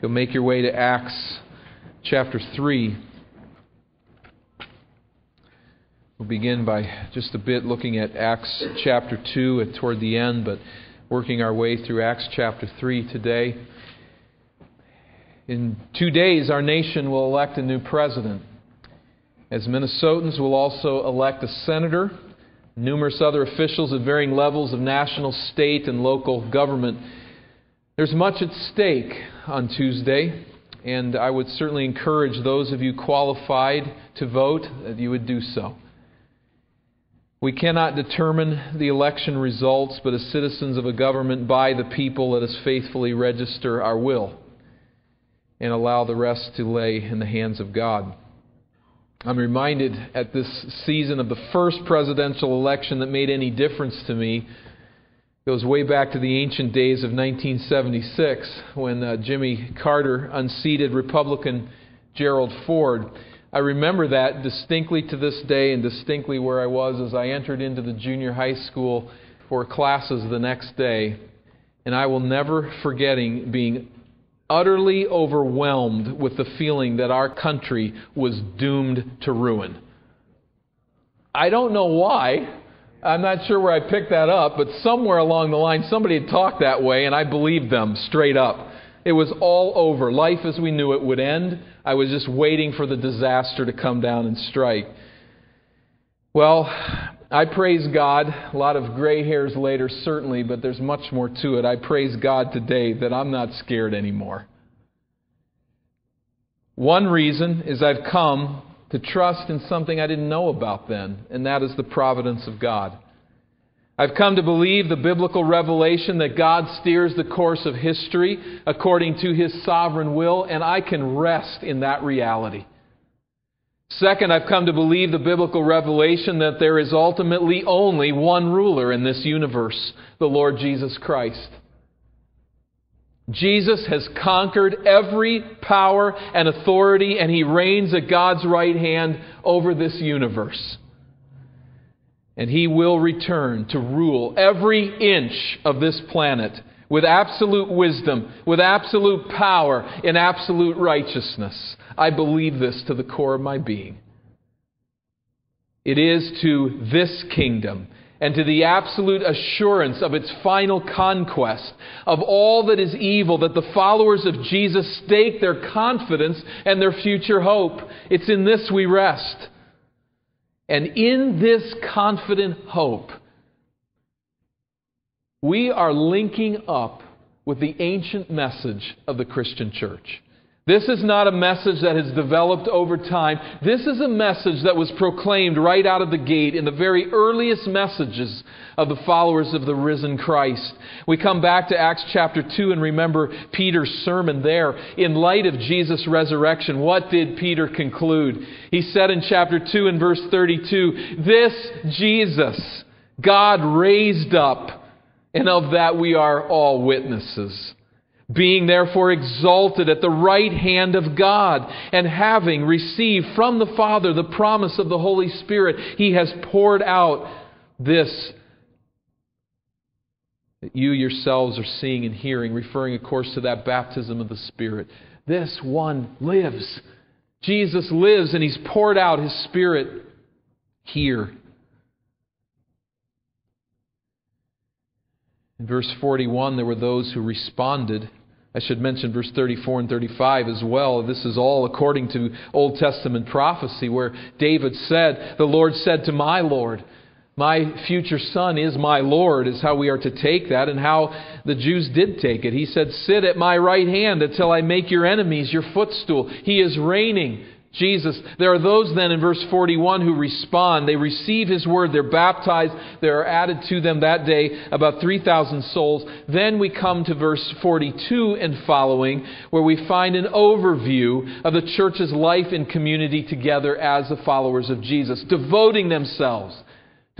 You'll make your way to Acts chapter 3. We'll begin by just a bit looking at Acts chapter 2 toward the end, but working our way through Acts chapter 3 today. In two days, our nation will elect a new president. As Minnesotans will also elect a senator, numerous other officials at varying levels of national, state, and local government. There's much at stake on Tuesday, and I would certainly encourage those of you qualified to vote that you would do so. We cannot determine the election results, but as citizens of a government by the people, let us faithfully register our will and allow the rest to lay in the hands of God. I'm reminded at this season of the first presidential election that made any difference to me goes way back to the ancient days of 1976 when uh, Jimmy Carter unseated Republican Gerald Ford. I remember that distinctly to this day and distinctly where I was as I entered into the junior high school for classes the next day. And I will never forgetting being utterly overwhelmed with the feeling that our country was doomed to ruin. I don't know why. I'm not sure where I picked that up, but somewhere along the line somebody had talked that way, and I believed them straight up. It was all over. Life as we knew it would end. I was just waiting for the disaster to come down and strike. Well, I praise God. A lot of gray hairs later, certainly, but there's much more to it. I praise God today that I'm not scared anymore. One reason is I've come to trust in something I didn't know about then, and that is the providence of God. I've come to believe the biblical revelation that God steers the course of history according to his sovereign will, and I can rest in that reality. Second, I've come to believe the biblical revelation that there is ultimately only one ruler in this universe, the Lord Jesus Christ. Jesus has conquered every power and authority, and he reigns at God's right hand over this universe. And he will return to rule every inch of this planet with absolute wisdom, with absolute power, in absolute righteousness. I believe this to the core of my being. It is to this kingdom and to the absolute assurance of its final conquest of all that is evil that the followers of Jesus stake their confidence and their future hope. It's in this we rest. And in this confident hope, we are linking up with the ancient message of the Christian church. This is not a message that has developed over time. This is a message that was proclaimed right out of the gate in the very earliest messages of the followers of the risen Christ. We come back to Acts chapter 2 and remember Peter's sermon there. In light of Jesus' resurrection, what did Peter conclude? He said in chapter 2 and verse 32, This Jesus God raised up, and of that we are all witnesses being therefore exalted at the right hand of God, and having received from the Father the promise of the Holy Spirit, he has poured out this that you yourselves are seeing and hearing, referring, of course, to that baptism of the Spirit. This one lives. Jesus lives, and he's poured out his Spirit here. In verse 41, there were those who responded I should mention verse 34 and 35 as well. This is all according to Old Testament prophecy where David said, The Lord said to my Lord, My future son is my Lord, is how we are to take that and how the Jews did take it. He said, Sit at my right hand until I make your enemies your footstool. He is reigning. Jesus. There are those then in verse 41 who respond. They receive His word. They're baptized. There are added to them that day about 3,000 souls. Then we come to verse 42 and following, where we find an overview of the church's life and community together as the followers of Jesus, devoting themselves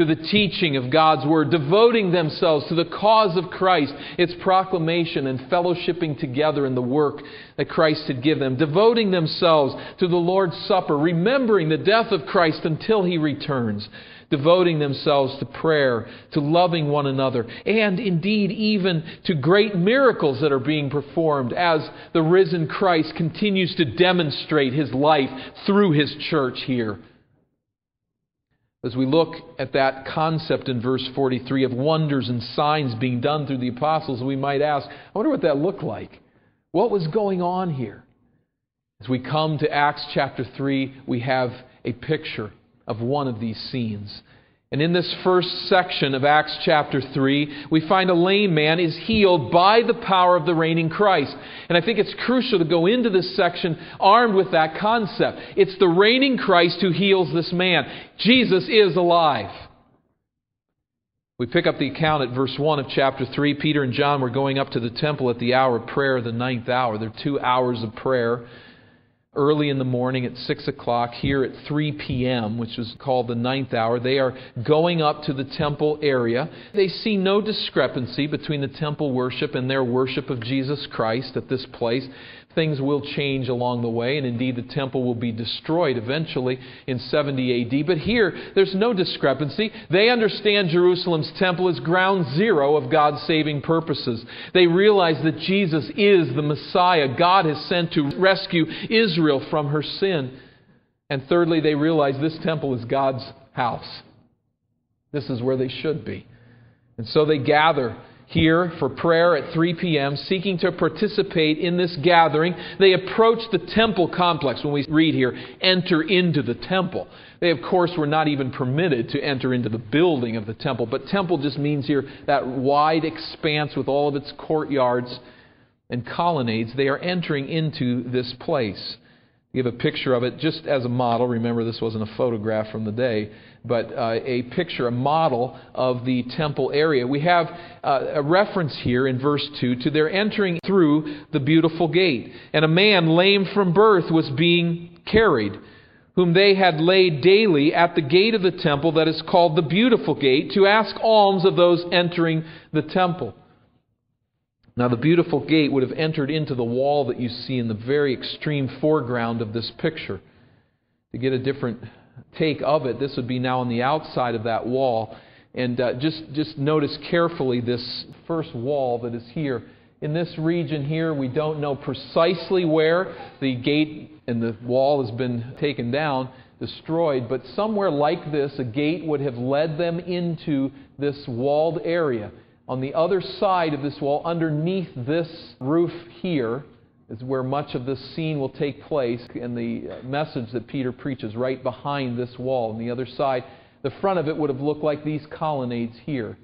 to the teaching of God's Word, devoting themselves to the cause of Christ, its proclamation and fellowshipping together in the work that Christ had given them, devoting themselves to the Lord's Supper, remembering the death of Christ until He returns, devoting themselves to prayer, to loving one another, and indeed even to great miracles that are being performed as the risen Christ continues to demonstrate His life through His church here. As we look at that concept in verse 43 of wonders and signs being done through the apostles, we might ask, I wonder what that looked like. What was going on here? As we come to Acts chapter 3, we have a picture of one of these scenes. And in this first section of Acts chapter 3, we find a lame man is healed by the power of the reigning Christ. And I think it's crucial to go into this section armed with that concept. It's the reigning Christ who heals this man. Jesus is alive. We pick up the account at verse 1 of chapter 3. Peter and John were going up to the temple at the hour of prayer, the ninth hour. There are two hours of prayer early in the morning at 6 o'clock, here at 3 p.m., which is called the ninth hour. They are going up to the temple area. They see no discrepancy between the temple worship and their worship of Jesus Christ at this place things will change along the way, and indeed the temple will be destroyed eventually in 70 AD. But here, there's no discrepancy. They understand Jerusalem's temple is ground zero of God's saving purposes. They realize that Jesus is the Messiah God has sent to rescue Israel from her sin. And thirdly, they realize this temple is God's house. This is where they should be. And so they gather here for prayer at 3 p.m., seeking to participate in this gathering. They approach the temple complex. When we read here, enter into the temple. They, of course, were not even permitted to enter into the building of the temple, but temple just means here that wide expanse with all of its courtyards and colonnades. They are entering into this place. Give a picture of it just as a model. Remember, this wasn't a photograph from the day but uh, a picture, a model of the temple area. We have uh, a reference here in verse 2 to their entering through the beautiful gate. And a man lame from birth was being carried, whom they had laid daily at the gate of the temple that is called the beautiful gate, to ask alms of those entering the temple. Now, the beautiful gate would have entered into the wall that you see in the very extreme foreground of this picture. To get a different take of it, this would be now on the outside of that wall. And uh, just, just notice carefully this first wall that is here. In this region here, we don't know precisely where the gate and the wall has been taken down, destroyed, but somewhere like this, a gate would have led them into this walled area. On the other side of this wall, underneath this roof here, is where much of this scene will take place and the uh, message that Peter preaches right behind this wall. On the other side, the front of it would have looked like these colonnades here,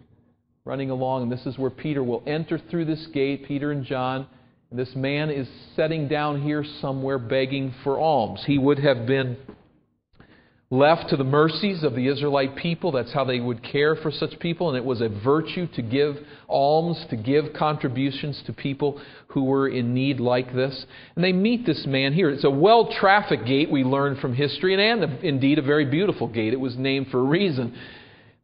running along. And this is where Peter will enter through this gate, Peter and John. And this man is setting down here somewhere begging for alms. He would have been left to the mercies of the Israelite people. That's how they would care for such people. And it was a virtue to give alms, to give contributions to people who were in need like this. And they meet this man here. It's a well trafficked gate, we learn from history, and, and indeed a very beautiful gate. It was named for a reason.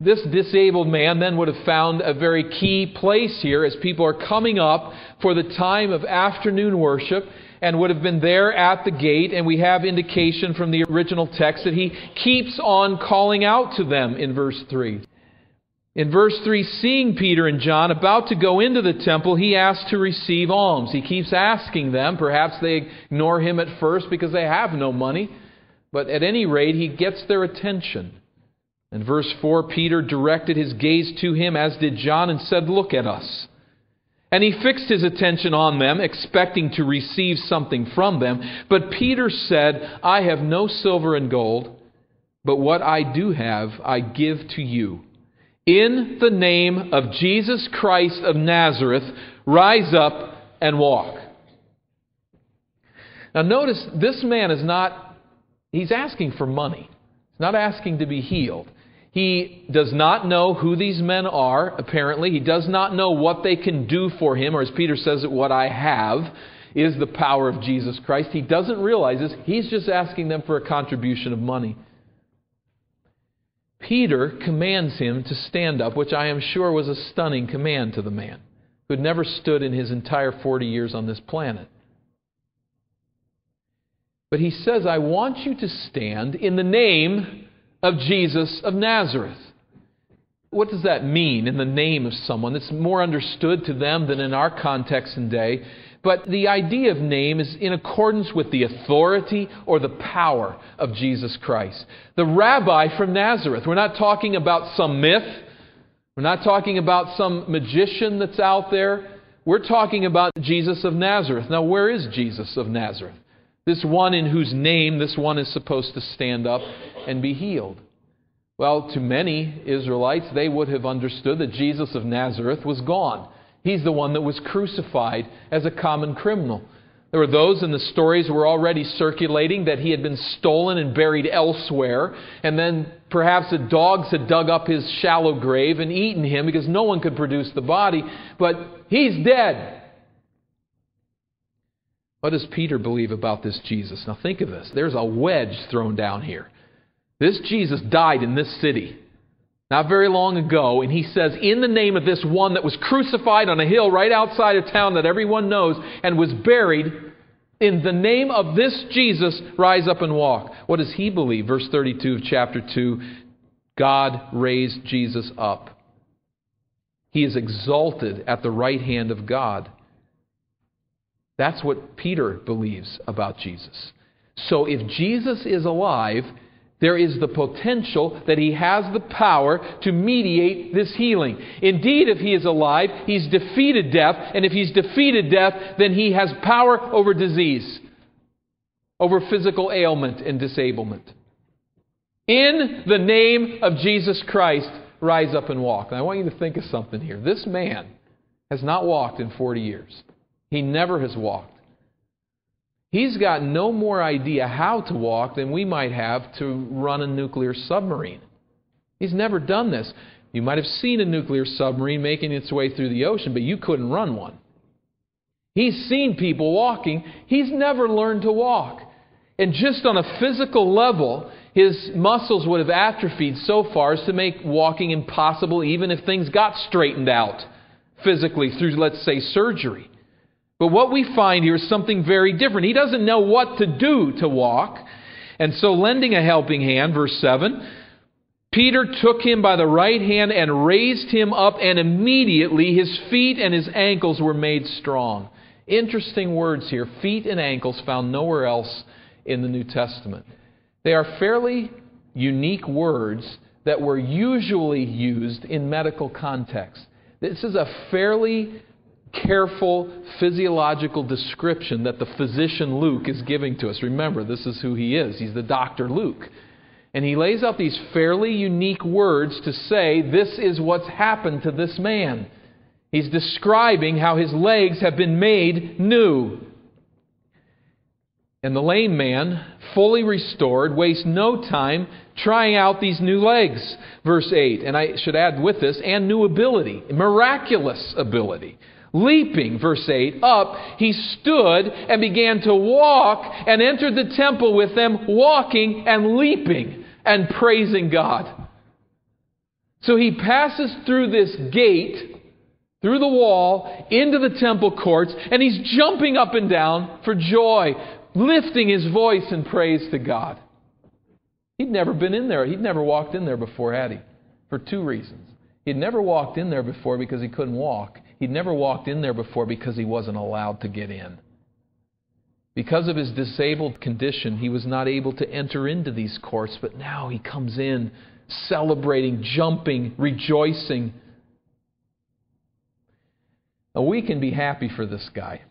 This disabled man then would have found a very key place here as people are coming up for the time of afternoon worship and would have been there at the gate. And we have indication from the original text that he keeps on calling out to them in verse 3. In verse 3, seeing Peter and John about to go into the temple, he asks to receive alms. He keeps asking them. Perhaps they ignore him at first because they have no money. But at any rate, he gets their attention. In verse 4, Peter directed his gaze to him, as did John, and said, Look at us. And he fixed his attention on them, expecting to receive something from them. But Peter said, I have no silver and gold, but what I do have I give to you. In the name of Jesus Christ of Nazareth, rise up and walk. Now notice, this man is not, he's asking for money. He's not asking to be healed. He does not know who these men are, apparently. He does not know what they can do for him, or as Peter says it, what I have is the power of Jesus Christ. He doesn't realize this. He's just asking them for a contribution of money. Peter commands him to stand up, which I am sure was a stunning command to the man who had never stood in his entire 40 years on this planet. But he says, I want you to stand in the name of Jesus of Nazareth. What does that mean in the name of someone? It's more understood to them than in our context and day. But the idea of name is in accordance with the authority or the power of Jesus Christ. The rabbi from Nazareth. We're not talking about some myth. We're not talking about some magician that's out there. We're talking about Jesus of Nazareth. Now, where is Jesus of Nazareth? This one in whose name this one is supposed to stand up and be healed. Well, to many Israelites, they would have understood that Jesus of Nazareth was gone. He's the one that was crucified as a common criminal. There were those in the stories were already circulating that he had been stolen and buried elsewhere, and then perhaps the dogs had dug up his shallow grave and eaten him because no one could produce the body, but he's dead. What does Peter believe about this Jesus? Now think of this. There's a wedge thrown down here. This Jesus died in this city not very long ago, and he says, In the name of this one that was crucified on a hill right outside of town that everyone knows and was buried, in the name of this Jesus, rise up and walk. What does he believe? Verse 32 of chapter 2 God raised Jesus up. He is exalted at the right hand of God. That's what Peter believes about Jesus. So if Jesus is alive, there is the potential that he has the power to mediate this healing. Indeed, if he is alive, he's defeated death, and if he's defeated death, then he has power over disease, over physical ailment and disablement. In the name of Jesus Christ, rise up and walk. And I want you to think of something here. This man has not walked in 40 years. He never has walked. He's got no more idea how to walk than we might have to run a nuclear submarine. He's never done this. You might have seen a nuclear submarine making its way through the ocean, but you couldn't run one. He's seen people walking. He's never learned to walk. And just on a physical level, his muscles would have atrophied so far as to make walking impossible, even if things got straightened out physically through, let's say, surgery. But what we find here is something very different. He doesn't know what to do to walk. And so, lending a helping hand, verse 7, Peter took him by the right hand and raised him up, and immediately his feet and his ankles were made strong. Interesting words here feet and ankles found nowhere else in the New Testament. They are fairly unique words that were usually used in medical context. This is a fairly careful physiological description that the physician Luke is giving to us. Remember, this is who he is. He's the Dr. Luke. And he lays out these fairly unique words to say this is what's happened to this man. He's describing how his legs have been made new. And the lame man, fully restored, wastes no time trying out these new legs. Verse 8. And I should add with this, and new ability, miraculous ability. Leaping, verse 8, up, he stood and began to walk and entered the temple with them, walking and leaping and praising God. So he passes through this gate, through the wall, into the temple courts, and he's jumping up and down for joy, lifting his voice in praise to God. He'd never been in there. He'd never walked in there before, had he? For two reasons. He'd never walked in there before because he couldn't walk. He'd never walked in there before because he wasn't allowed to get in. Because of his disabled condition, he was not able to enter into these courts, but now he comes in celebrating, jumping, rejoicing. Now, we can be happy for this guy.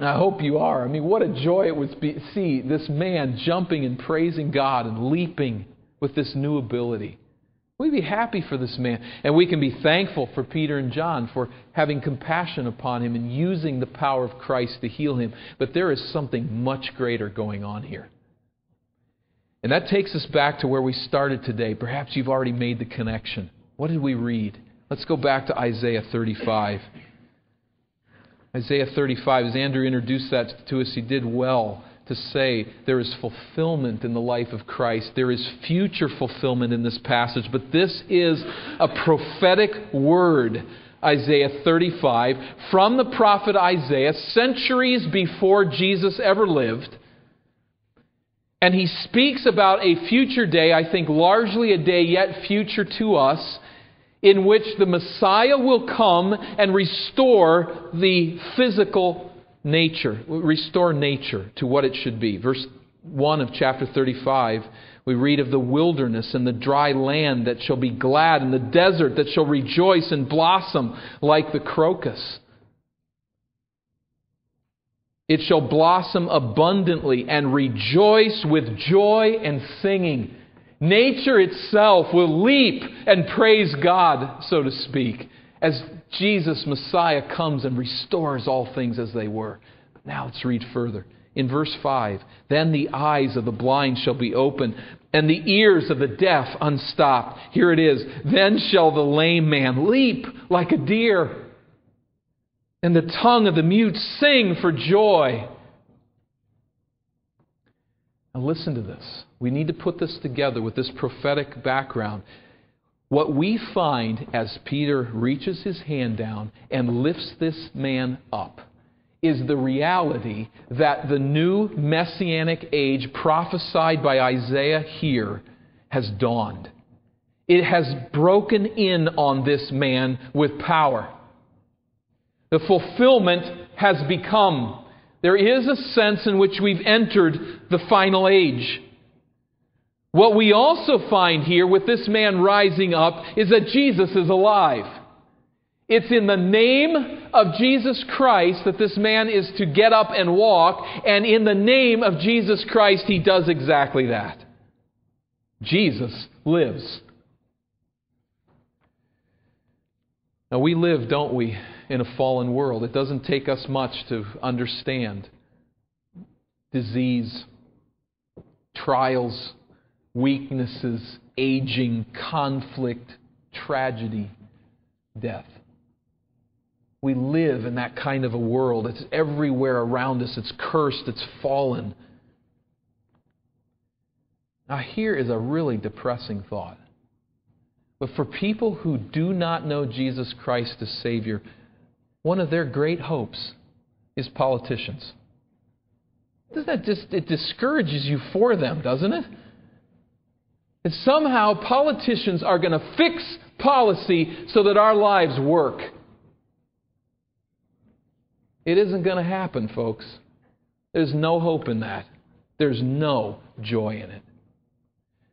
I hope you are. I mean, what a joy it would be, to see this man jumping and praising God and leaping with this new ability. We'd be happy for this man. And we can be thankful for Peter and John for having compassion upon him and using the power of Christ to heal him. But there is something much greater going on here. And that takes us back to where we started today. Perhaps you've already made the connection. What did we read? Let's go back to Isaiah 35. Isaiah 35, as Andrew introduced that to us, he did well to say there is fulfillment in the life of Christ. There is future fulfillment in this passage, but this is a prophetic word. Isaiah 35, from the prophet Isaiah, centuries before Jesus ever lived. And he speaks about a future day, I think largely a day yet future to us, in which the Messiah will come and restore the physical nature, restore nature to what it should be. Verse 1 of chapter 35, we read of the wilderness and the dry land that shall be glad, and the desert that shall rejoice and blossom like the crocus. It shall blossom abundantly and rejoice with joy and singing. Nature itself will leap and praise God, so to speak, as Jesus, Messiah, comes and restores all things as they were. Now let's read further. In verse 5 Then the eyes of the blind shall be opened, and the ears of the deaf unstopped. Here it is. Then shall the lame man leap like a deer, and the tongue of the mute sing for joy. Now, listen to this. We need to put this together with this prophetic background. What we find as Peter reaches his hand down and lifts this man up is the reality that the new messianic age prophesied by Isaiah here has dawned. It has broken in on this man with power. The fulfillment has become. There is a sense in which we've entered the final age. What we also find here with this man rising up is that Jesus is alive. It's in the name of Jesus Christ that this man is to get up and walk, and in the name of Jesus Christ, he does exactly that. Jesus lives. Now, we live, don't we, in a fallen world. It doesn't take us much to understand disease, trials, weaknesses, aging, conflict, tragedy, death. We live in that kind of a world. It's everywhere around us. It's cursed. It's fallen. Now, here is a really depressing thought. But for people who do not know Jesus Christ as Savior, one of their great hopes is politicians. Doesn't that just, it discourages you for them, doesn't it? Somehow politicians are going to fix policy so that our lives work. It isn't going to happen, folks. There's no hope in that. There's no joy in it.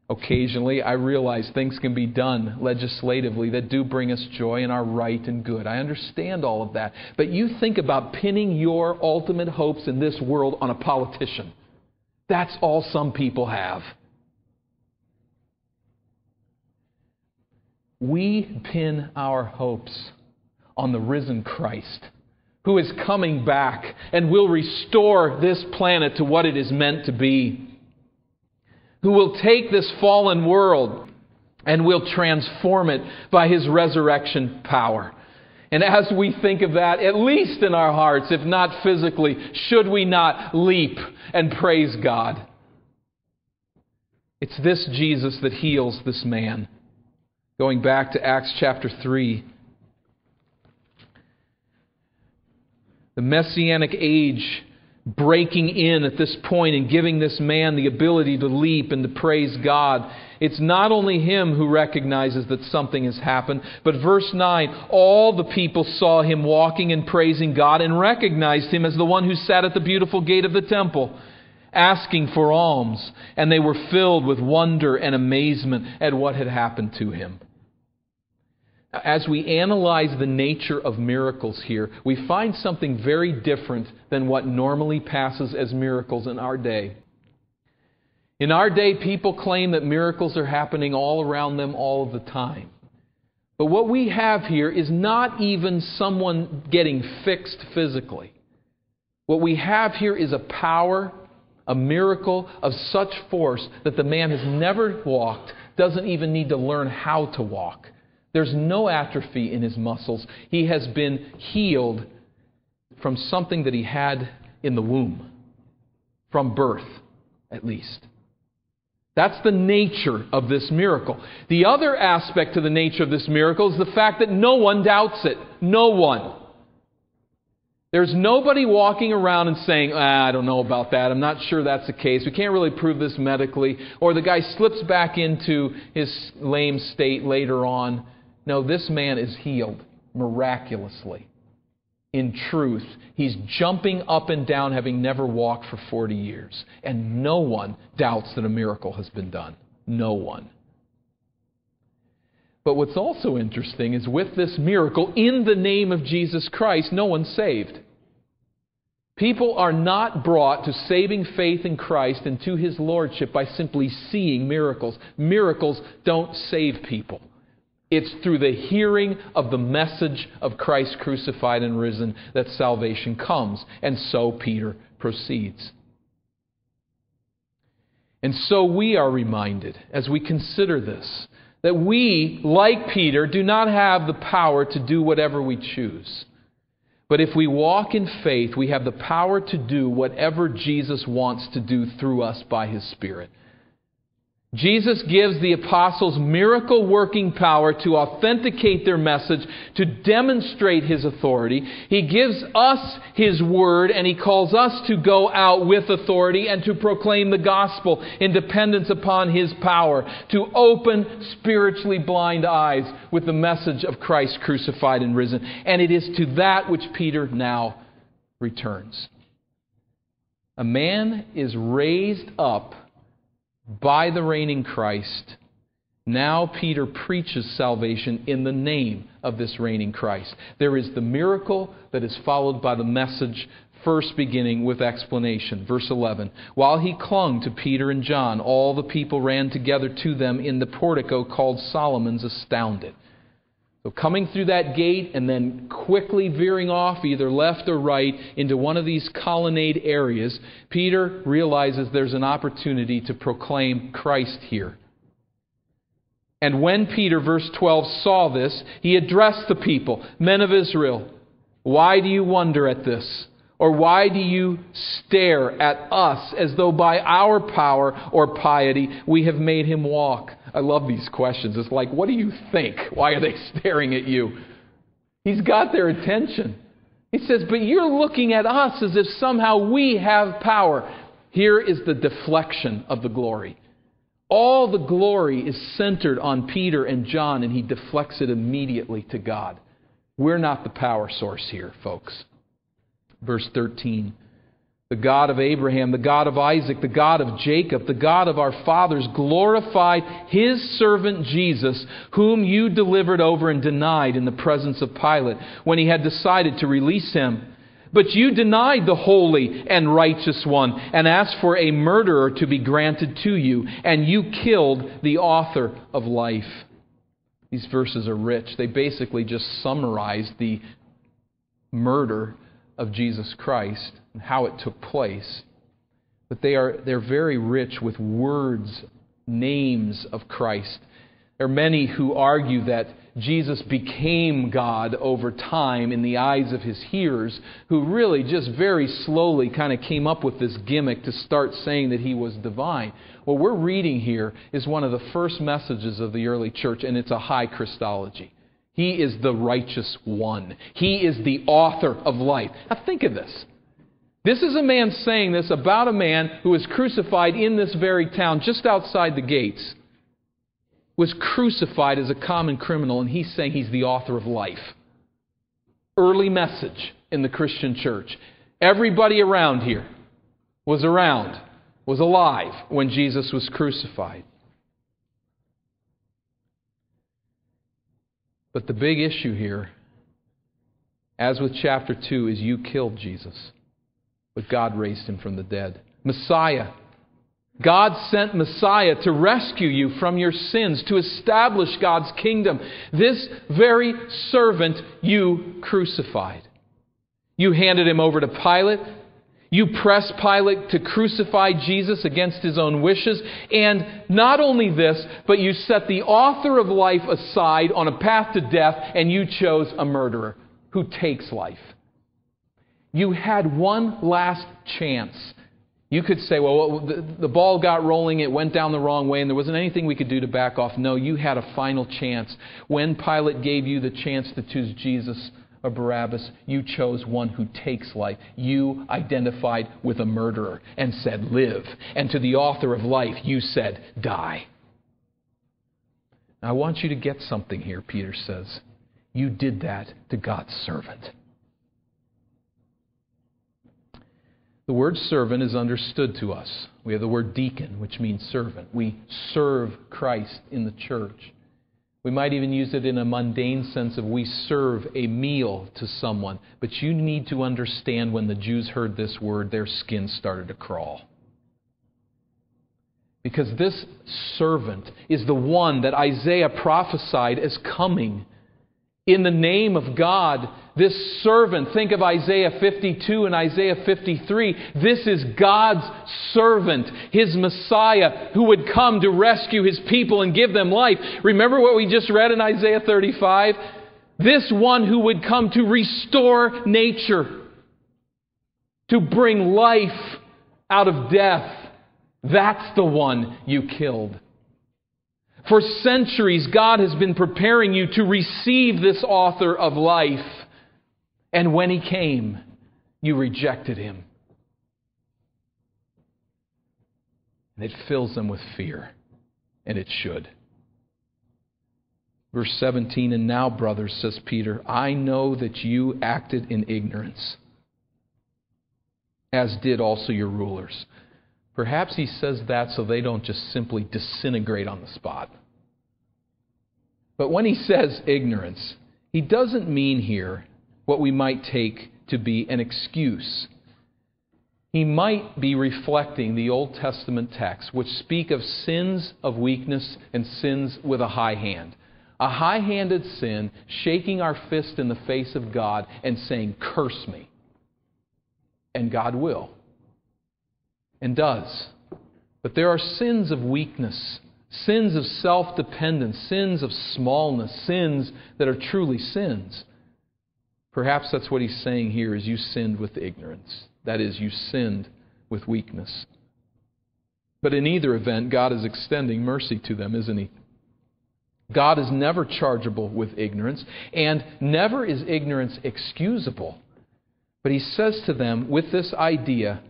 Occasionally, I realize things can be done legislatively that do bring us joy and are right and good. I understand all of that. But you think about pinning your ultimate hopes in this world on a politician. That's all some people have. We pin our hopes on the risen Christ, who is coming back and will restore this planet to what it is meant to be, who will take this fallen world and will transform it by his resurrection power. And as we think of that, at least in our hearts, if not physically, should we not leap and praise God? It's this Jesus that heals this man. Going back to Acts chapter 3. The Messianic age breaking in at this point and giving this man the ability to leap and to praise God. It's not only him who recognizes that something has happened, but verse 9 all the people saw him walking and praising God and recognized him as the one who sat at the beautiful gate of the temple asking for alms, and they were filled with wonder and amazement at what had happened to him. As we analyze the nature of miracles here, we find something very different than what normally passes as miracles in our day. In our day, people claim that miracles are happening all around them all the time. But what we have here is not even someone getting fixed physically. What we have here is a power a miracle of such force that the man has never walked, doesn't even need to learn how to walk. There's no atrophy in his muscles. He has been healed from something that he had in the womb from birth, at least. That's the nature of this miracle. The other aspect to the nature of this miracle is the fact that no one doubts it. No one. There's nobody walking around and saying, ah, I don't know about that. I'm not sure that's the case. We can't really prove this medically. Or the guy slips back into his lame state later on. No, this man is healed miraculously. In truth, he's jumping up and down having never walked for 40 years. And no one doubts that a miracle has been done. No one. But what's also interesting is with this miracle, in the name of Jesus Christ, no one's saved. People are not brought to saving faith in Christ and to his lordship by simply seeing miracles. Miracles don't save people. It's through the hearing of the message of Christ crucified and risen that salvation comes. And so Peter proceeds. And so we are reminded as we consider this that we, like Peter, do not have the power to do whatever we choose. But if we walk in faith, we have the power to do whatever Jesus wants to do through us by his Spirit. Jesus gives the apostles miracle working power to authenticate their message, to demonstrate his authority. He gives us his word, and he calls us to go out with authority and to proclaim the gospel in dependence upon his power, to open spiritually blind eyes with the message of Christ crucified and risen. And it is to that which Peter now returns. A man is raised up by the reigning Christ. Now Peter preaches salvation in the name of this reigning Christ. There is the miracle that is followed by the message, first beginning with explanation. Verse 11 While he clung to Peter and John, all the people ran together to them in the portico called Solomon's, astounded. So, coming through that gate and then quickly veering off either left or right into one of these colonnade areas, Peter realizes there's an opportunity to proclaim Christ here. And when Peter, verse 12, saw this, he addressed the people Men of Israel, why do you wonder at this? Or why do you stare at us as though by our power or piety we have made him walk? I love these questions. It's like, what do you think? Why are they staring at you? He's got their attention. He says, but you're looking at us as if somehow we have power. Here is the deflection of the glory. All the glory is centered on Peter and John, and he deflects it immediately to God. We're not the power source here, folks. Verse 13 The God of Abraham, the God of Isaac, the God of Jacob, the God of our fathers glorified his servant Jesus, whom you delivered over and denied in the presence of Pilate when he had decided to release him. But you denied the holy and righteous one and asked for a murderer to be granted to you, and you killed the author of life. These verses are rich. They basically just summarize the murder of Jesus Christ and how it took place. But they are they're very rich with words, names of Christ. There are many who argue that Jesus became God over time in the eyes of his hearers, who really just very slowly kind of came up with this gimmick to start saying that he was divine. What we're reading here is one of the first messages of the early church, and it's a high Christology. He is the righteous one. He is the author of life. Now think of this. This is a man saying this about a man who was crucified in this very town, just outside the gates, was crucified as a common criminal, and he's saying he's the author of life. Early message in the Christian church. Everybody around here was around, was alive when Jesus was crucified. But the big issue here, as with chapter 2, is you killed Jesus, but God raised him from the dead. Messiah. God sent Messiah to rescue you from your sins, to establish God's kingdom. This very servant you crucified. You handed him over to Pilate. You press Pilate to crucify Jesus against his own wishes. And not only this, but you set the author of life aside on a path to death and you chose a murderer who takes life. You had one last chance. You could say, well, the, the, ball got rolling, it went down the wrong way, and there wasn't anything we could do to back off. No, you had a final chance. When Pilate gave you the chance to choose Jesus or Barabbas, you chose one who takes life. You identified with a murderer and said, live. And to the author of life, you said, die. I want you to get something here, Peter says. You did that to God's servant. The word servant is understood to us. We have the word deacon, which means servant. We serve Christ in the church. We might even use it in a mundane sense of we serve a meal to someone. But you need to understand when the Jews heard this word, their skin started to crawl. Because this servant is the one that Isaiah prophesied as coming in the name of God, this servant, think of Isaiah 52 and Isaiah 53. This is God's servant, his Messiah, who would come to rescue his people and give them life. Remember what we just read in Isaiah 35? This one who would come to restore nature, to bring life out of death. That's the one you killed. For centuries, God has been preparing you to receive this author of life. And when he came, you rejected him. And it fills them with fear, and it should. Verse 17, and now, brothers, says Peter, I know that you acted in ignorance, as did also your rulers. Perhaps he says that so they don't just simply disintegrate on the spot. But when he says ignorance, he doesn't mean here what we might take to be an excuse. He might be reflecting the Old Testament texts, which speak of sins of weakness and sins with a high hand. A high handed sin, shaking our fist in the face of God and saying, Curse me. And God will and does. But there are sins of weakness, sins of self dependence, sins of smallness, sins that are truly sins. Perhaps that's what he's saying here is you sinned with ignorance. That is, you sinned with weakness. But in either event, God is extending mercy to them, isn't he? God is never chargeable with ignorance, and never is ignorance excusable. But he says to them with this idea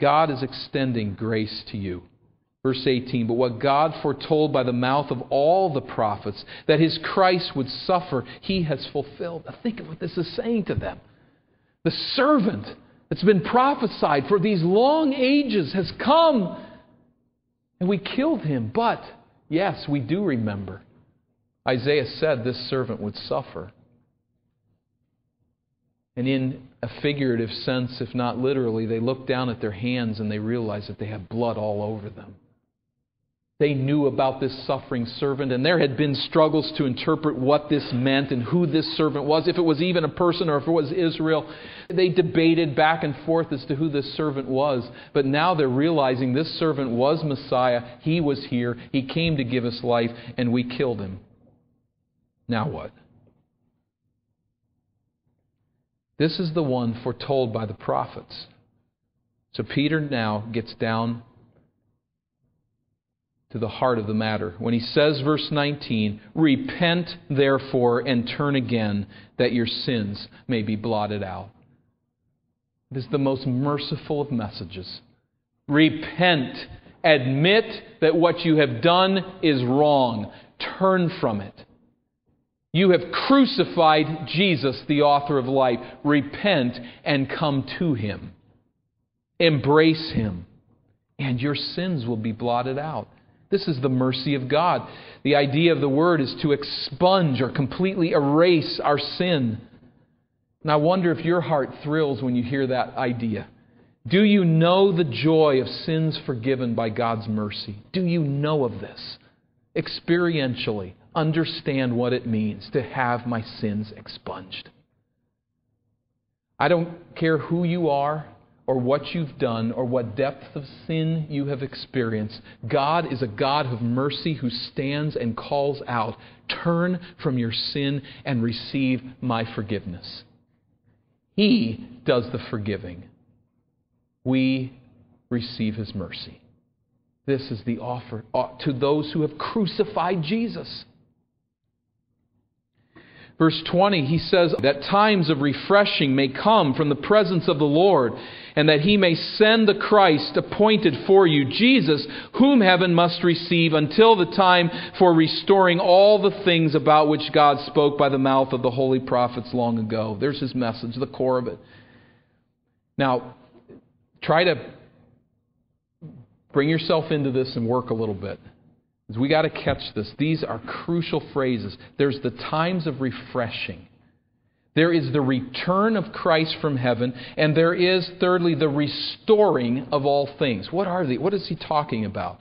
God is extending grace to you. Verse 18, but what God foretold by the mouth of all the prophets, that his Christ would suffer, he has fulfilled. Now think of what this is saying to them. The servant that's been prophesied for these long ages has come, and we killed him. But, yes, we do remember. Isaiah said this servant would suffer. And in a figurative sense, if not literally, they look down at their hands and they realize that they have blood all over them. They knew about this suffering servant, and there had been struggles to interpret what this meant and who this servant was, if it was even a person or if it was Israel. They debated back and forth as to who this servant was, but now they're realizing this servant was Messiah. He was here. He came to give us life, and we killed him. Now what? This is the one foretold by the prophets. So Peter now gets down to the heart of the matter. When he says, verse 19, Repent therefore and turn again, that your sins may be blotted out. It is the most merciful of messages. Repent. Admit that what you have done is wrong. Turn from it. You have crucified Jesus, the author of life. Repent and come to him. Embrace him, and your sins will be blotted out. This is the mercy of God. The idea of the word is to expunge or completely erase our sin. And I wonder if your heart thrills when you hear that idea. Do you know the joy of sins forgiven by God's mercy? Do you know of this? Experientially, understand what it means to have my sins expunged. I don't care who you are or what you've done or what depth of sin you have experienced. God is a God of mercy who stands and calls out, Turn from your sin and receive my forgiveness. He does the forgiving. We receive his mercy. This is the offer uh, to those who have crucified Jesus. Verse 20, he says that times of refreshing may come from the presence of the Lord, and that he may send the Christ appointed for you, Jesus, whom heaven must receive until the time for restoring all the things about which God spoke by the mouth of the holy prophets long ago. There's his message, the core of it. Now, try to bring yourself into this and work a little bit. We got to catch this. These are crucial phrases. There's the times of refreshing. There is the return of Christ from heaven, and there is, thirdly, the restoring of all things. What are they? What is he talking about?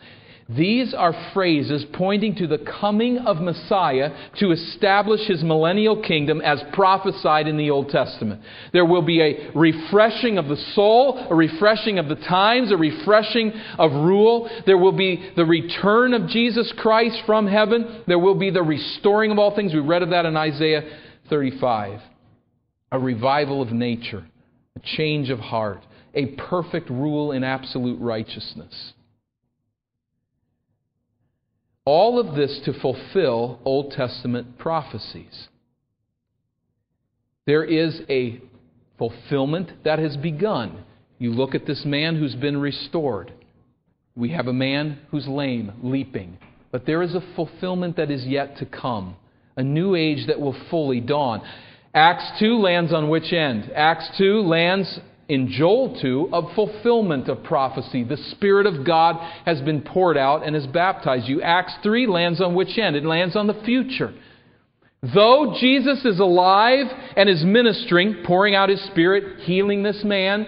These are phrases pointing to the coming of Messiah to establish his millennial kingdom as prophesied in the Old Testament. There will be a refreshing of the soul, a refreshing of the times, a refreshing of rule. There will be the return of Jesus Christ from heaven. There will be the restoring of all things. We read of that in Isaiah 35. A revival of nature, a change of heart, a perfect rule in absolute righteousness. All of this to fulfill Old Testament prophecies. There is a fulfillment that has begun. You look at this man who's been restored. We have a man who's lame, leaping. But there is a fulfillment that is yet to come, a new age that will fully dawn. Acts 2 lands on which end? Acts 2 lands in Joel 2 of fulfillment of prophecy. The Spirit of God has been poured out and has baptized you. Acts 3 lands on which end? It lands on the future. Though Jesus is alive and is ministering, pouring out his Spirit, healing this man,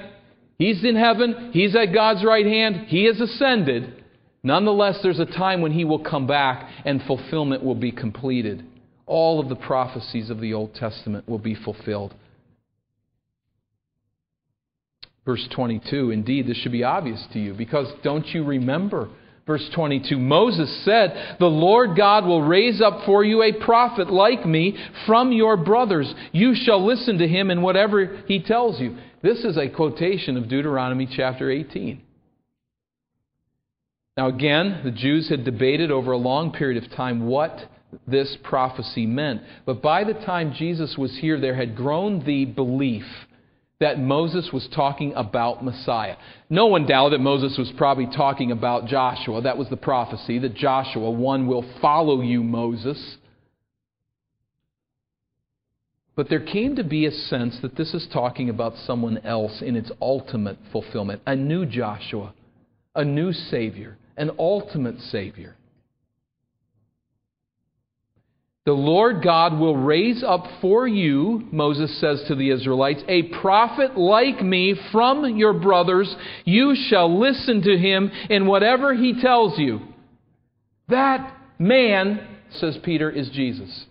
he's in heaven, he's at God's right hand, he has ascended. Nonetheless, there's a time when he will come back and fulfillment will be completed. All of the prophecies of the Old Testament will be fulfilled. Verse 22, indeed, this should be obvious to you because don't you remember? Verse 22 Moses said, The Lord God will raise up for you a prophet like me from your brothers. You shall listen to him in whatever he tells you. This is a quotation of Deuteronomy chapter 18. Now, again, the Jews had debated over a long period of time what this prophecy meant. But by the time Jesus was here, there had grown the belief that Moses was talking about Messiah. No one doubted that Moses was probably talking about Joshua. That was the prophecy that Joshua, one will follow you, Moses. But there came to be a sense that this is talking about someone else in its ultimate fulfillment a new Joshua, a new Savior, an ultimate Savior. The Lord God will raise up for you, Moses says to the Israelites, a prophet like me from your brothers. You shall listen to him in whatever he tells you. That man, says Peter, is Jesus.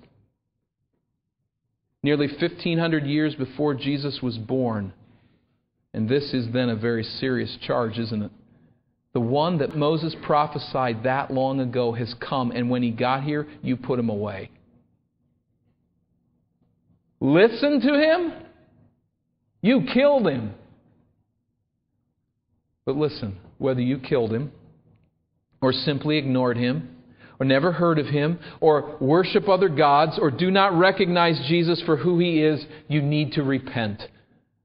Nearly 1,500 years before Jesus was born. And this is then a very serious charge, isn't it? The one that Moses prophesied that long ago has come, and when he got here, you put him away. Listen to him? You killed him. But listen, whether you killed him, or simply ignored him, or never heard of him, or worship other gods, or do not recognize Jesus for who he is, you need to repent.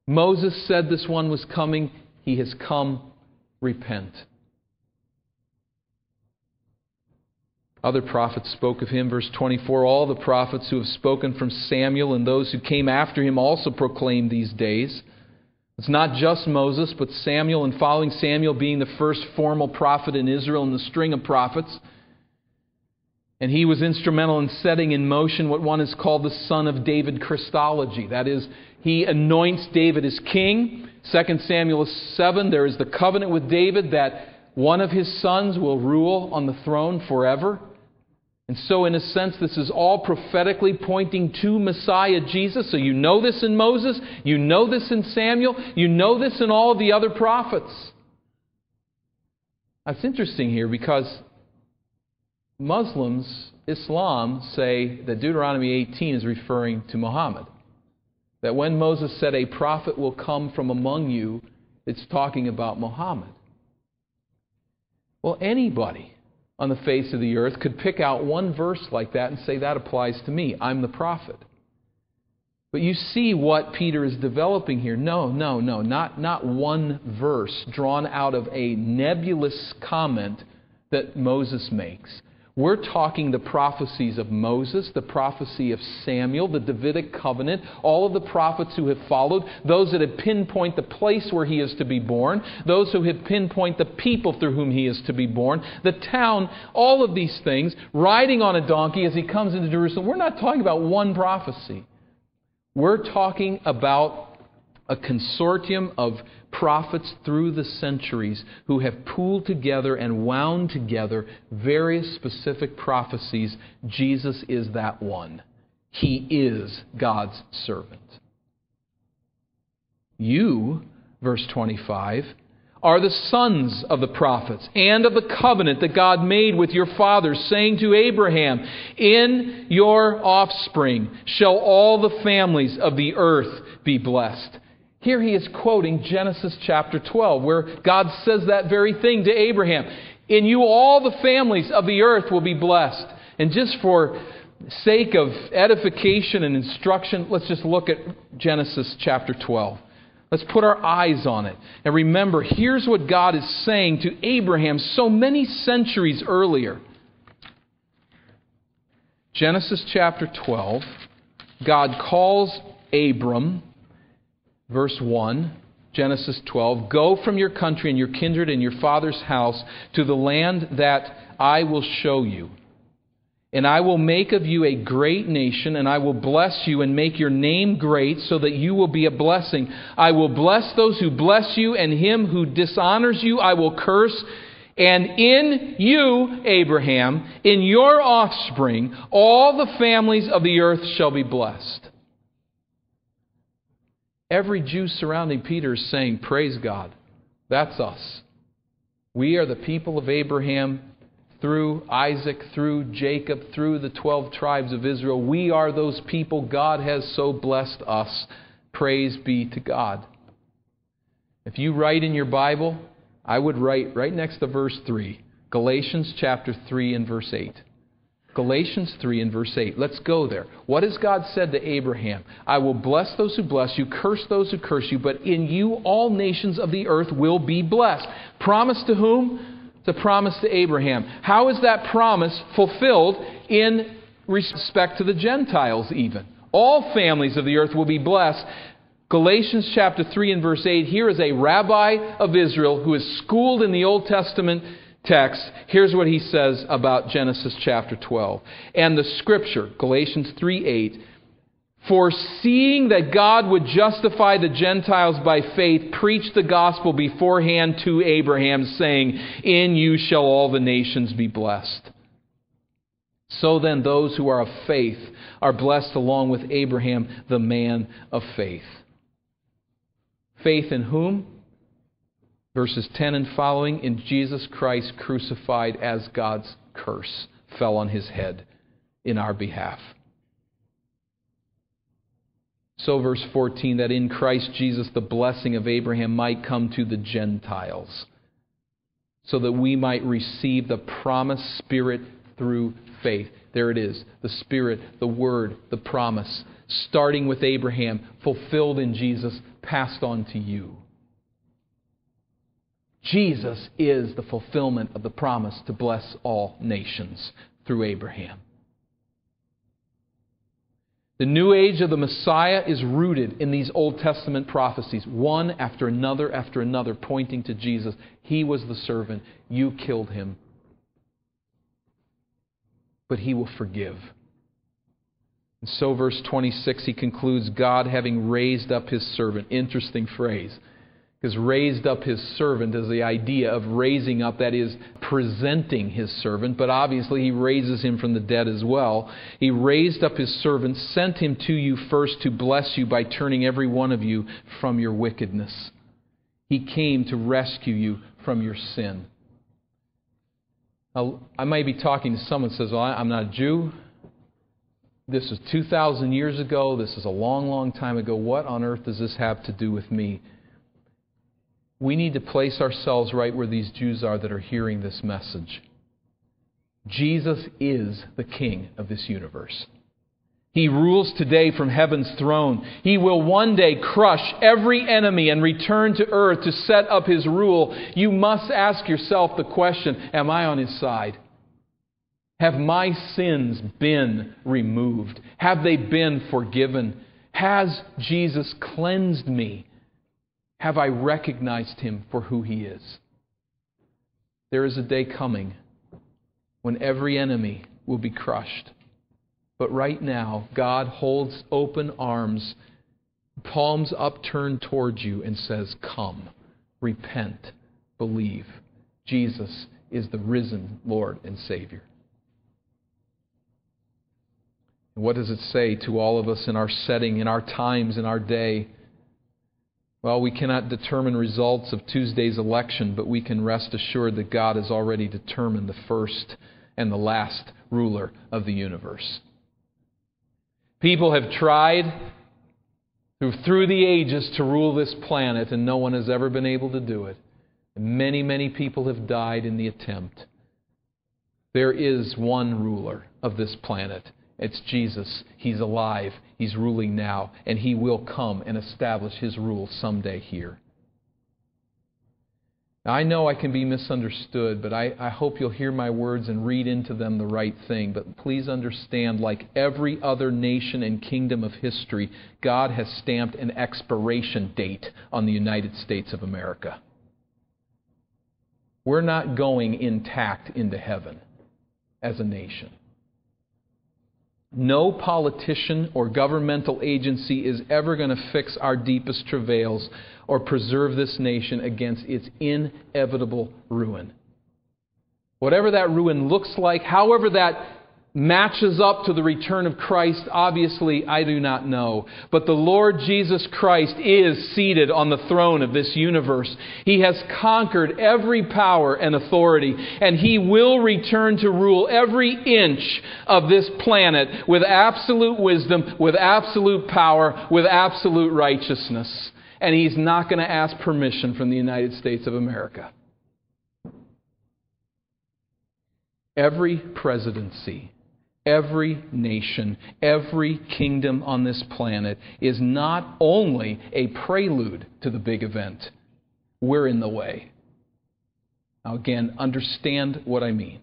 Moses said this one was coming. He has come. Repent. Other prophets spoke of him. Verse 24 All the prophets who have spoken from Samuel and those who came after him also proclaimed these days. It's not just Moses, but Samuel and following Samuel being the first formal prophet in Israel in the string of prophets. And he was instrumental in setting in motion what one is called the Son of David Christology. That is, he anoints David as king. 2 Samuel 7, there is the covenant with David that one of his sons will rule on the throne forever. And so, in a sense, this is all prophetically pointing to Messiah Jesus. So, you know this in Moses, you know this in Samuel, you know this in all the other prophets. That's interesting here because Muslims, Islam, say that Deuteronomy 18 is referring to Muhammad. That when Moses said, A prophet will come from among you, it's talking about Muhammad. Well, anybody on the face of the earth could pick out one verse like that and say, That applies to me. I'm the prophet. But you see what Peter is developing here. No, no, no, not, not one verse drawn out of a nebulous comment that Moses makes. We're talking the prophecies of Moses, the prophecy of Samuel, the Davidic covenant, all of the prophets who have followed, those that have pinpoint the place where he is to be born, those who have pinpoint the people through whom he is to be born, the town, all of these things, riding on a donkey as he comes into Jerusalem. We're not talking about one prophecy. We're talking about a consortium of prophets through the centuries who have pooled together and wound together various specific prophecies. Jesus is that one. He is God's servant. You, verse 25, are the sons of the prophets and of the covenant that God made with your fathers, saying to Abraham, In your offspring shall all the families of the earth be blessed. Here he is quoting Genesis chapter 12, where God says that very thing to Abraham. In you all the families of the earth will be blessed. And just for sake of edification and instruction, let's just look at Genesis chapter 12. Let's put our eyes on it. And remember, here's what God is saying to Abraham so many centuries earlier. Genesis chapter 12, God calls Abram verse 1, Genesis 12 Go from your country and your kindred and your father's house to the land that I will show you. And I will make of you a great nation, and I will bless you and make your name great, so that you will be a blessing. I will bless those who bless you, and him who dishonors you I will curse. And in you, Abraham, in your offspring, all the families of the earth shall be blessed. Every Jew surrounding Peter is saying, Praise God. That's us. We are the people of Abraham through Isaac, through Jacob, through the 12 tribes of Israel. We are those people. God has so blessed us. Praise be to God. If you write in your Bible, I would write right next to verse 3, Galatians chapter 3 and verse 8. Galatians 3 and verse 8. Let's go there. What has God said to Abraham? I will bless those who bless you, curse those who curse you, but in you all nations of the earth will be blessed. Promise to whom? The promise to Abraham. How is that promise fulfilled in respect to the Gentiles, even? All families of the earth will be blessed. Galatians chapter 3 and verse 8. Here is a rabbi of Israel who is schooled in the Old Testament text, here's what he says about Genesis chapter 12. And the scripture, Galatians 3 8, foreseeing that God would justify the Gentiles by faith, preached the gospel beforehand to Abraham, saying, In you shall all the nations be blessed. So then, those who are of faith are blessed along with Abraham, the man of faith. Faith in whom? Verses 10 and following, in Jesus Christ crucified as God's curse fell on his head in our behalf. So, verse 14, that in Christ Jesus the blessing of Abraham might come to the Gentiles, so that we might receive the promised Spirit through faith. There it is the Spirit, the Word, the promise, starting with Abraham, fulfilled in Jesus, passed on to you. Jesus is the fulfillment of the promise to bless all nations through Abraham. The new age of the Messiah is rooted in these Old Testament prophecies, one after another after another, pointing to Jesus. He was the servant. You killed him. But he will forgive. And so, verse 26, he concludes God having raised up his servant. Interesting phrase has raised up his servant as the idea of raising up, that is, presenting his servant, but obviously he raises him from the dead as well. He raised up his servant, sent him to you first to bless you by turning every one of you from your wickedness. He came to rescue you from your sin. Now, I might be talking to someone who says, well, I'm not a Jew. This is 2,000 years ago. This is a long, long time ago. What on earth does this have to do with me? We need to place ourselves right where these Jews are that are hearing this message. Jesus is the King of this universe. He rules today from heaven's throne. He will one day crush every enemy and return to earth to set up his rule. You must ask yourself the question Am I on his side? Have my sins been removed? Have they been forgiven? Has Jesus cleansed me? Have I recognized him for who he is? There is a day coming when every enemy will be crushed. But right now, God holds open arms, palms upturned towards you, and says, Come, repent, believe. Jesus is the risen Lord and Savior. What does it say to all of us in our setting, in our times, in our day? Well, we cannot determine results of Tuesday's election, but we can rest assured that God has already determined the first and the last ruler of the universe. People have tried through the ages to rule this planet, and no one has ever been able to do it. Many, many people have died in the attempt. There is one ruler of this planet, it's Jesus. He's alive. He's ruling now. And he will come and establish his rule someday here. Now, I know I can be misunderstood, but I, I hope you'll hear my words and read into them the right thing. But please understand, like every other nation and kingdom of history, God has stamped an expiration date on the United States of America. We're not going intact into heaven as a nation. No politician or governmental agency is ever going to fix our deepest travails or preserve this nation against its inevitable ruin. Whatever that ruin looks like, however that matches up to the return of Christ, obviously, I do not know. But the Lord Jesus Christ is seated on the throne of this universe. He has conquered every power and authority, and He will return to rule every inch of this planet with absolute wisdom, with absolute power, with absolute righteousness. And He's not going to ask permission from the United States of America. Every presidency every nation, every kingdom on this planet is not only a prelude to the big event, we're in the way. Now, again, understand what I mean.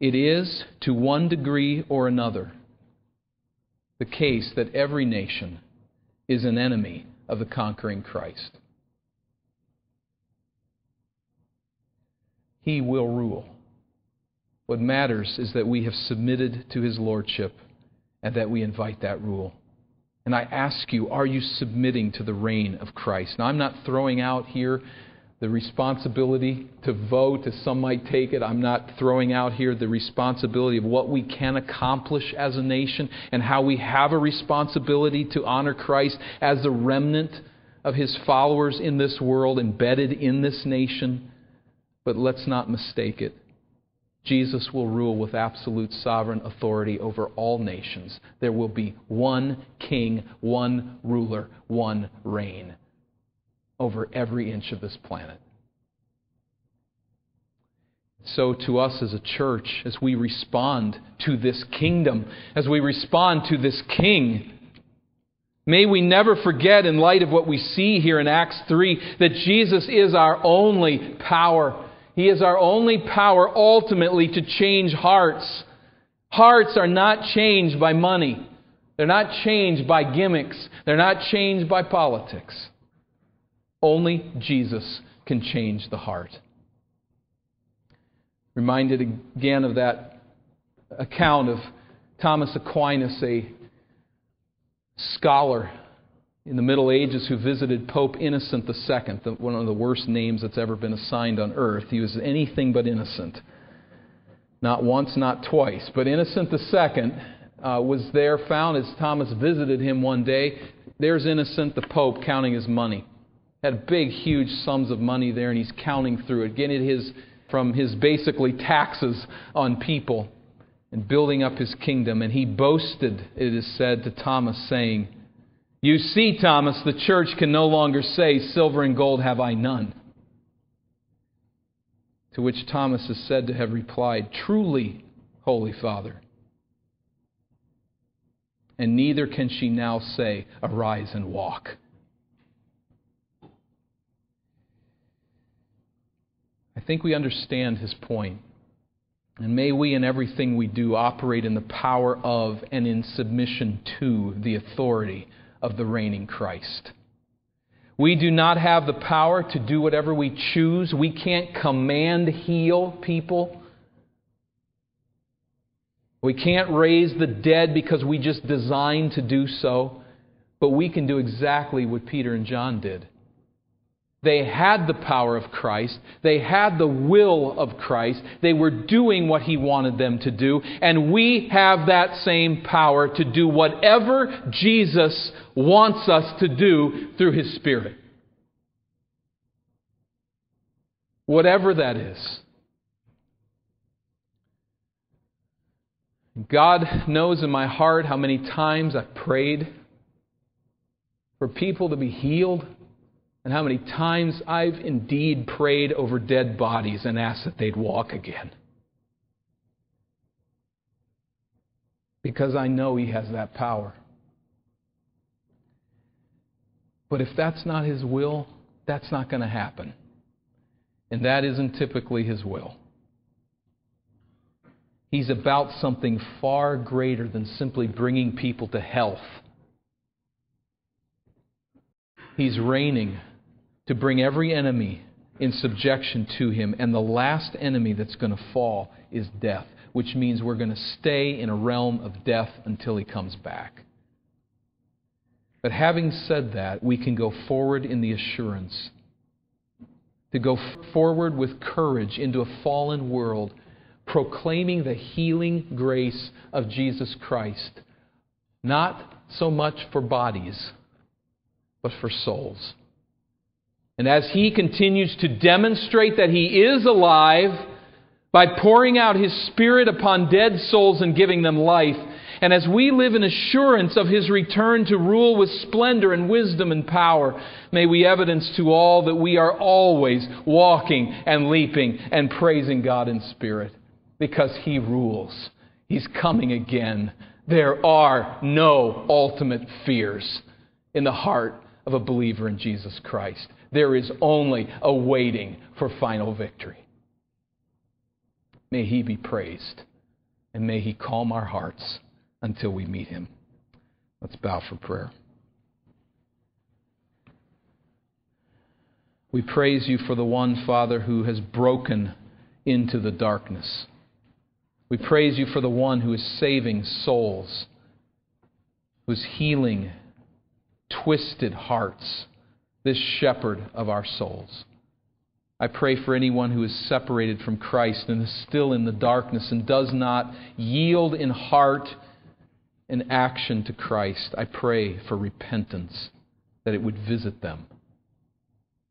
It is, to one degree or another, the case that every nation is an enemy of the conquering Christ. He will rule. What matters is that we have submitted to his lordship and that we invite that rule. And I ask you, are you submitting to the reign of Christ? Now, I'm not throwing out here the responsibility to vote, as some might take it. I'm not throwing out here the responsibility of what we can accomplish as a nation and how we have a responsibility to honor Christ as the remnant of his followers in this world, embedded in this nation. But let's not mistake it. Jesus will rule with absolute sovereign authority over all nations. There will be one king, one ruler, one reign over every inch of this planet. So, to us as a church, as we respond to this kingdom, as we respond to this king, may we never forget, in light of what we see here in Acts 3, that Jesus is our only power he is our only power ultimately to change hearts. Hearts are not changed by money. They're not changed by gimmicks. They're not changed by politics. Only Jesus can change the heart. Reminded again of that account of Thomas Aquinas, a scholar in the Middle Ages who visited Pope Innocent II, one of the worst names that's ever been assigned on earth. He was anything but innocent. Not once, not twice. But Innocent II uh, was there, found as Thomas visited him one day. There's Innocent, the Pope, counting his money. Had big, huge sums of money there, and he's counting through it, getting his from his basically taxes on people and building up his kingdom. And he boasted, it is said, to Thomas, saying, You see, Thomas, the church can no longer say, Silver and gold have I none. To which Thomas is said to have replied, Truly, Holy Father. And neither can she now say, Arise and walk. I think we understand his point. And may we, in everything we do, operate in the power of and in submission to the authority of the reigning Christ. We do not have the power to do whatever we choose. We can't command heal people. We can't raise the dead because we just designed to do so. But we can do exactly what Peter and John did. They had the power of Christ. They had the will of Christ. They were doing what He wanted them to do. And we have that same power to do whatever Jesus wants us to do through His Spirit. Whatever that is. God knows in my heart how many times I've prayed for people to be healed and how many times I've indeed prayed over dead bodies and asked that they'd walk again. Because I know He has that power. But if that's not His will, that's not going to happen. And that isn't typically His will. He's about something far greater than simply bringing people to health. He's reigning to bring every enemy in subjection to him. And the last enemy that's going to fall is death, which means we're going to stay in a realm of death until he comes back. But having said that, we can go forward in the assurance to go forward with courage into a fallen world, proclaiming the healing grace of Jesus Christ, not so much for bodies, but for souls. And as he continues to demonstrate that he is alive by pouring out his Spirit upon dead souls and giving them life, and as we live in assurance of his return to rule with splendor and wisdom and power, may we evidence to all that we are always walking and leaping and praising God in spirit because he rules. He's coming again. There are no ultimate fears in the heart of a believer in Jesus Christ. There is only a waiting for final victory. May He be praised, and may He calm our hearts until we meet Him. Let's bow for prayer. We praise you for the one, Father, who has broken into the darkness. We praise you for the one who is saving souls, who is healing twisted hearts, this shepherd of our souls. I pray for anyone who is separated from Christ and is still in the darkness and does not yield in heart and action to Christ. I pray for repentance, that it would visit them,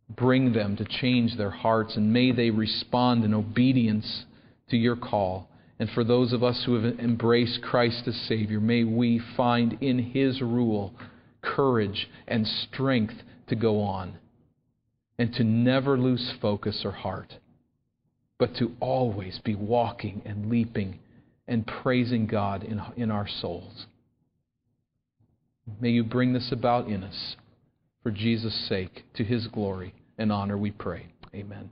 bring them to change their hearts, and may they respond in obedience to your call. And for those of us who have embraced Christ as Savior, may we find in His rule courage and strength to go on and to never lose focus or heart, but to always be walking and leaping and praising God in, in our souls. May you bring this about in us for Jesus' sake, to his glory and honor, we pray. Amen.